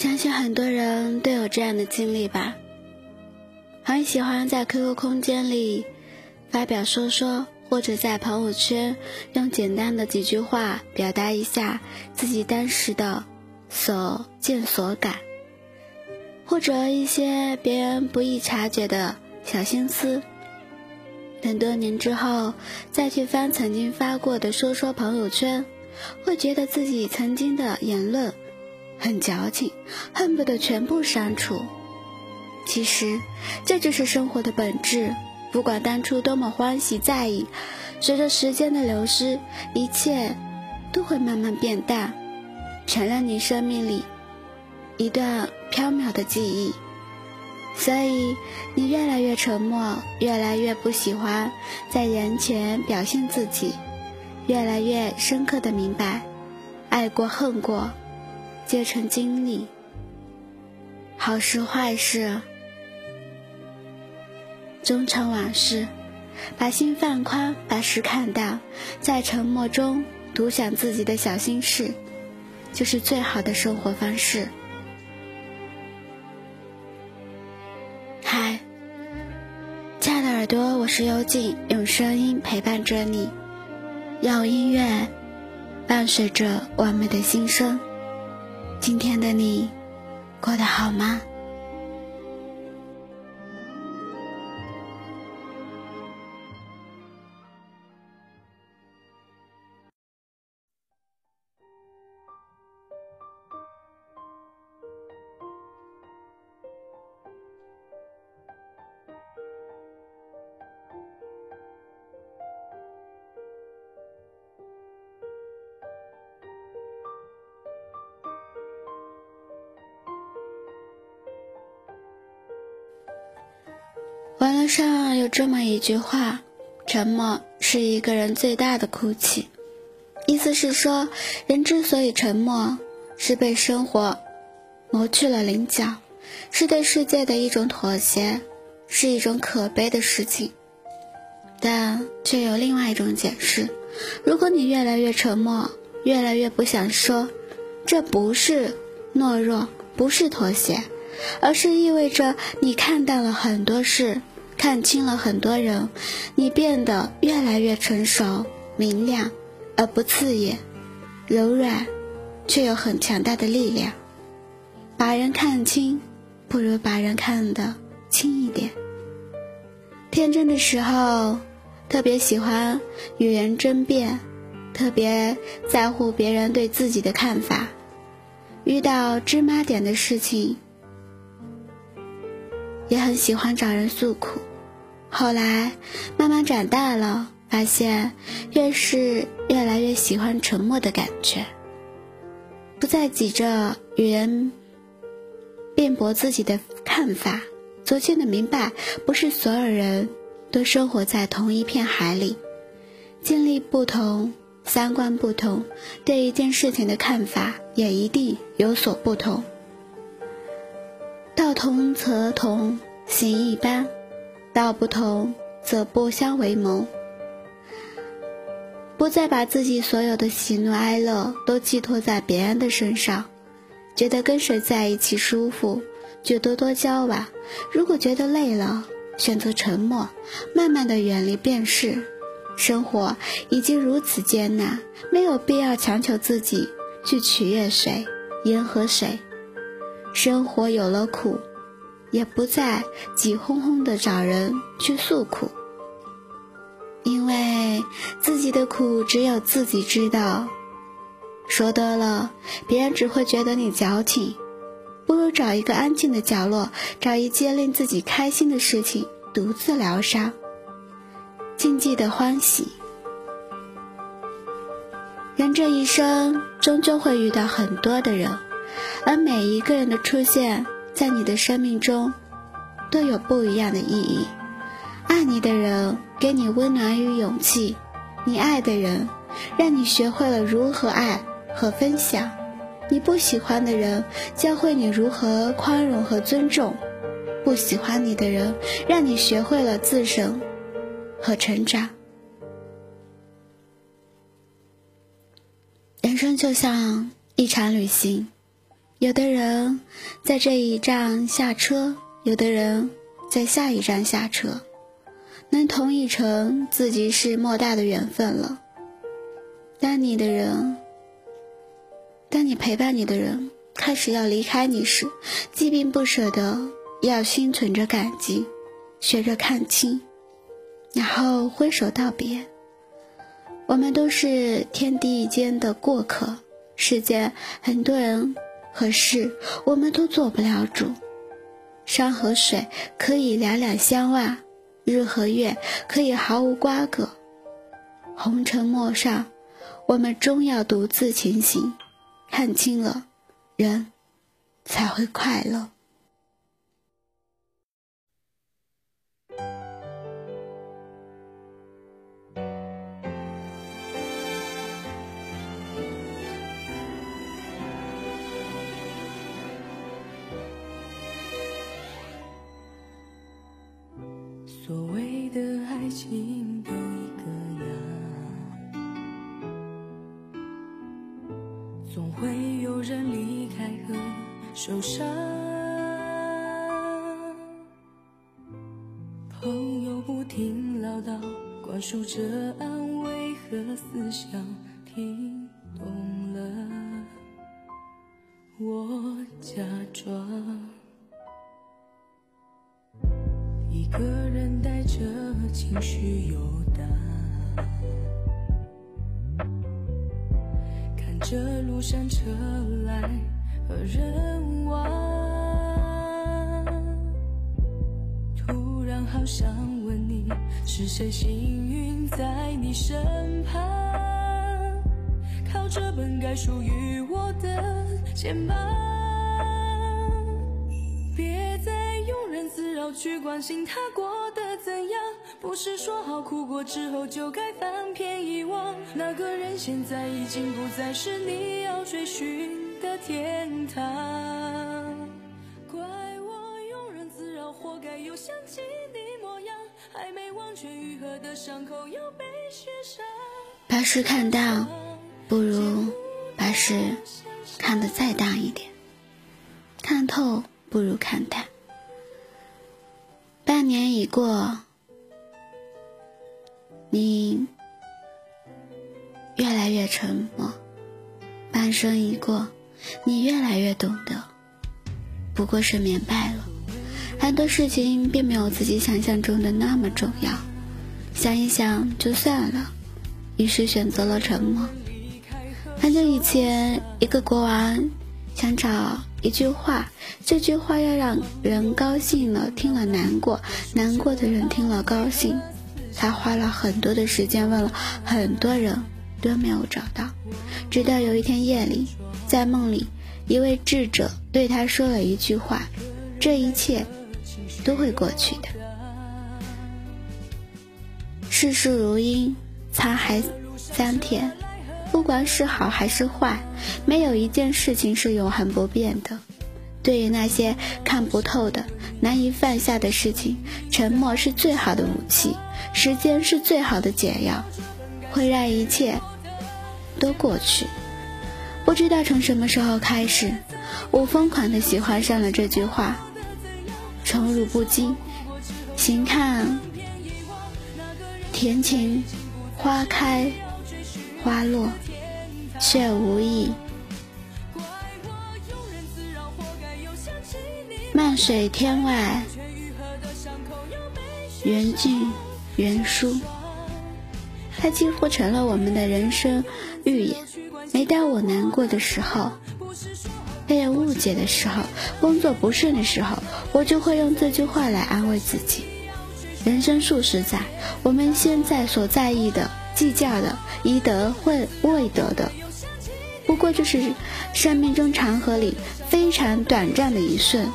相信很多人都有这样的经历吧，很喜欢在 QQ 空间里发表说说，或者在朋友圈用简单的几句话表达一下自己当时的所见所感，或者一些别人不易察觉的小心思。等多年之后再去翻曾经发过的说说朋友圈，会觉得自己曾经的言论很矫情，恨不得全部删除。其实，这就是生活的本质。不管当初多么欢喜在意，随着时间的流失，一切都会慢慢变淡，成了你生命里一段飘渺的记忆。所以，你越来越沉默，越来越不喜欢在人前表现自己，越来越深刻的明白，爱过恨过，皆成经历。好事坏事，终成往事。把心放宽，把事看淡，在沉默中独享自己的小心事，就是最好的生活方式。嗨，亲爱的耳朵，我是幽静，用声音陪伴着你，用音乐伴随着完美的心声。今天的你过得好吗？上有这么一句话：“沉默是一个人最大的哭泣。”意思是说，人之所以沉默，是被生活磨去了棱角，是对世界的一种妥协，是一种可悲的事情。但却有另外一种解释：如果你越来越沉默，越来越不想说，这不是懦弱，不是妥协，而是意味着你看到了很多事。看清了很多人，你变得越来越成熟、明亮，而不刺眼、柔软，却有很强大的力量。把人看清，不如把人看得轻一点。天真的时候，特别喜欢与人争辩，特别在乎别人对自己的看法。遇到芝麻点的事情，也很喜欢找人诉苦。后来，慢慢长大了，发现越是越来越喜欢沉默的感觉，不再急着与人辩驳自己的看法，逐渐的明白，不是所有人都生活在同一片海里，经历不同，三观不同，对一件事情的看法也一定有所不同。道同则同，行一般。道不同，则不相为谋。不再把自己所有的喜怒哀乐都寄托在别人的身上，觉得跟谁在一起舒服，就多多交往；如果觉得累了，选择沉默，慢慢的远离便是。生活已经如此艰难，没有必要强求自己去取悦谁，迎合谁。生活有了苦。也不再急哄哄的找人去诉苦，因为自己的苦只有自己知道。说多了，别人只会觉得你矫情。不如找一个安静的角落，找一件令自己开心的事情，独自疗伤，静寂的欢喜。人这一生终究会遇到很多的人，而每一个人的出现。在你的生命中，都有不一样的意义。爱你的人给你温暖与勇气，你爱的人让你学会了如何爱和分享。你不喜欢的人教会你如何宽容和尊重，不喜欢你的人让你学会了自省和成长。人生就像一场旅行。有的人在这一站下车，有的人在下一站下车。能同一程，自己是莫大的缘分了。当你的人，当你陪伴你的人开始要离开你时，既并不舍得，也要心存着感激，学着看清，然后挥手道别。我们都是天地间的过客，世间很多人。可是，我们都做不了主。山和水可以两两相望，日和月可以毫无瓜葛。红尘陌上，我们终要独自前行。看清了，人才会快乐。所谓的爱情都一个样，总会有人离开和受伤。朋友不停唠叨，灌输着安慰和思想，听懂了，我假装。个人带着情绪游荡，看着路上车来和人往，突然好想问你，是谁幸运在你身旁，靠着本该属于我的肩膀。去关心他过得怎样，不是说好哭过之后就该翻篇遗忘。那个人现在已经不再是你要追寻的天堂。怪我庸人自扰，活该又想起你模样，还没完全愈合的伤口又被雪上。把事看淡，不如把事看得再大一点。看透不如看淡。半年已过，你越来越沉默；半生已过，你越来越懂得。不过是明白了，很多事情并没有自己想象中的那么重要。想一想就算了，于是选择了沉默。很久以前，一个国王想找。一句话，这句话要让人高兴了，听了难过；难过的人听了高兴。他花了很多的时间问了很多人，都没有找到。直到有一天夜里，在梦里，一位智者对他说了一句话：“这一切都会过去的。世事如茵，沧海桑田。”不管是好还是坏，没有一件事情是永恒不变的。对于那些看不透的、难以放下的事情，沉默是最好的武器，时间是最好的解药，会让一切都过去。不知道从什么时候开始，我疯狂的喜欢上了这句话：“宠辱不惊，闲看田情花开。”花落，却无意。漫水天外，缘聚缘疏。它几乎成了我们的人生预言。每当我难过的时候，被人误解的时候，工作不顺的时候，我就会用这句话来安慰自己。人生数十载，我们现在所在意的。计较的，以得会未得的，不过就是生命中长河里非常短暂的一瞬，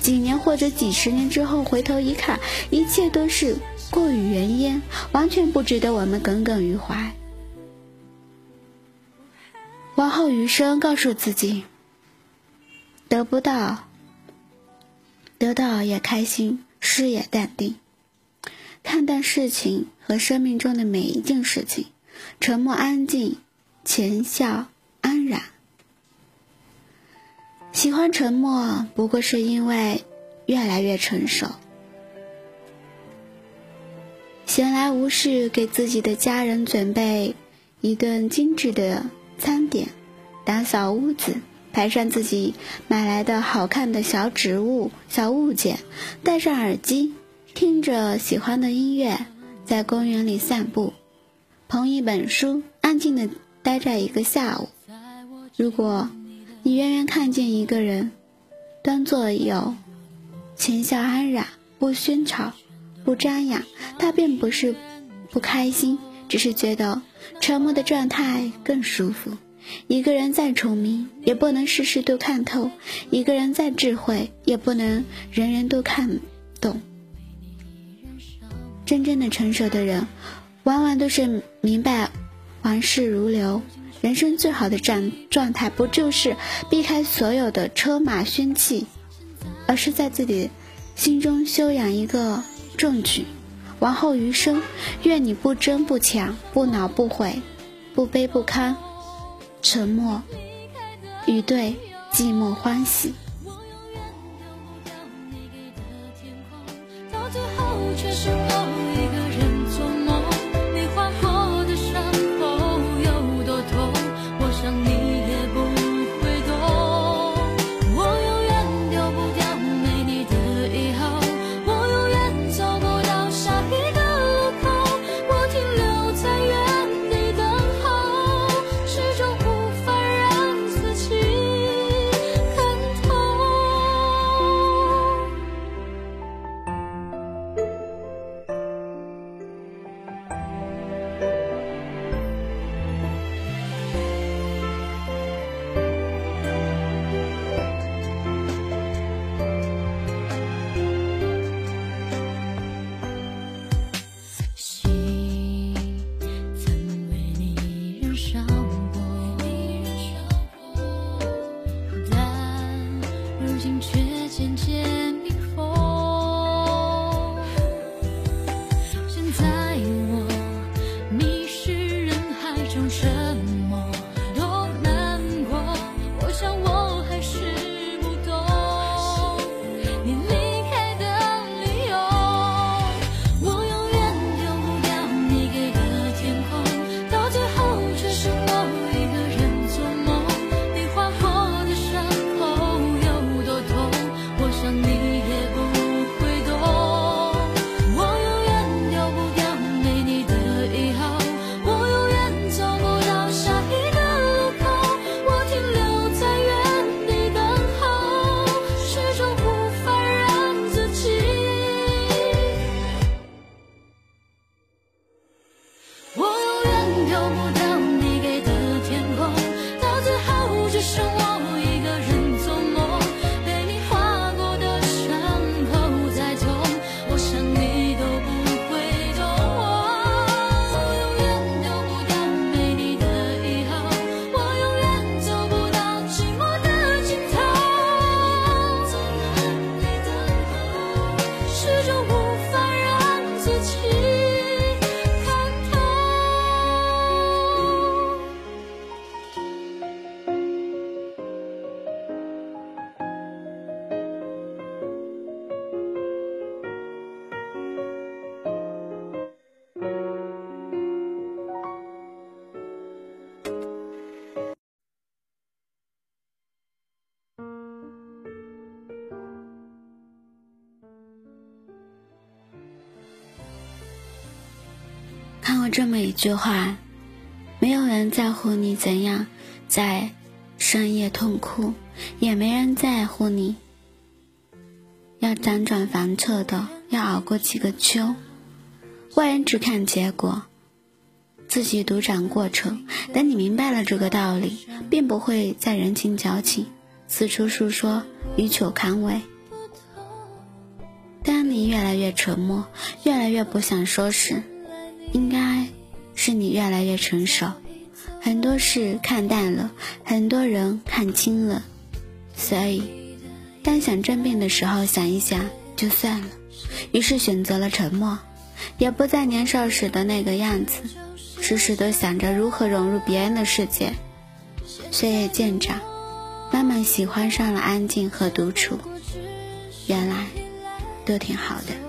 几年或者几十年之后回头一看，一切都是过于云烟，完全不值得我们耿耿于怀。往后余生，告诉自己，得不到，得到也开心，失也淡定。看淡事情和生命中的每一件事情，沉默安静，浅笑安然。喜欢沉默，不过是因为越来越成熟。闲来无事，给自己的家人准备一顿精致的餐点，打扫屋子，摆上自己买来的好看的小植物、小物件，戴上耳机，听着喜欢的音乐，在公园里散步，捧一本书，安静的待在一个下午。如果你远远看见一个人，端坐有浅笑安然，不喧吵。不张扬，他并不是不开心，只是觉得沉默的状态更舒服。一个人再聪明，也不能事事都看透；一个人再智慧，也不能人人都看懂。真正的成熟的人，往往都是明白往事如流。人生最好的状状态，不就是避开所有的车马喧气，而是在自己心中修养一个。证据，往后余生，愿你不争不抢，不恼不悔，不卑不亢，沉默与对，寂寞欢喜。看过这么一句话：没有人在乎你怎样在深夜痛哭，也没人在乎你要辗转反侧的要熬过几个秋。外人只看结果，自己独掌过程。等你明白了这个道理，并不会在人情矫情，四处诉说，欲求康慰。当你越来越沉默，越来越不想说时，应该是你越来越成熟，很多事看淡了，很多人看清了，所以当想争辩的时候，想一想就算了，于是选择了沉默，也不再年少时的那个样子，时时都想着如何融入别人的世界。岁月渐长，慢慢喜欢上了安静和独处。原来都挺好的。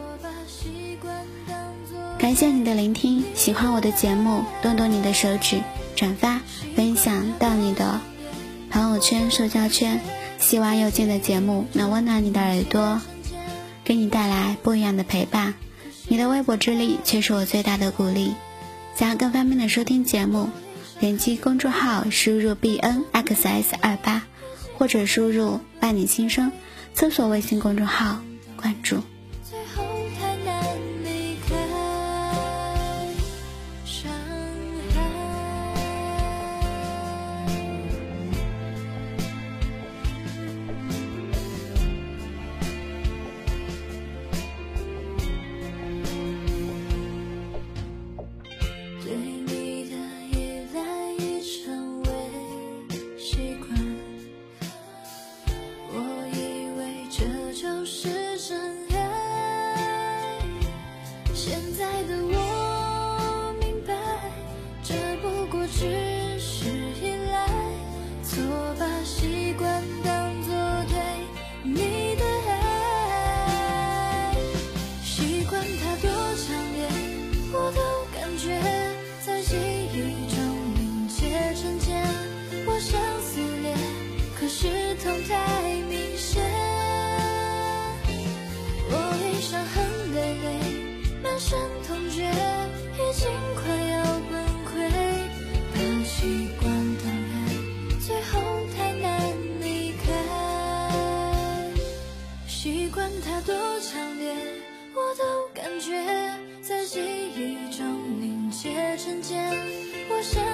感谢你的聆听，喜欢我的节目，动动你的手指，转发分享到你的朋友圈、社交圈。希望有劲的节目能温暖你的耳朵，给你带来不一样的陪伴。你的微薄之力却是我最大的鼓励。想要更方便的收听节目，点击公众号输入 b n x s 二八，或者输入伴你心声，搜索微信公众号关注。我想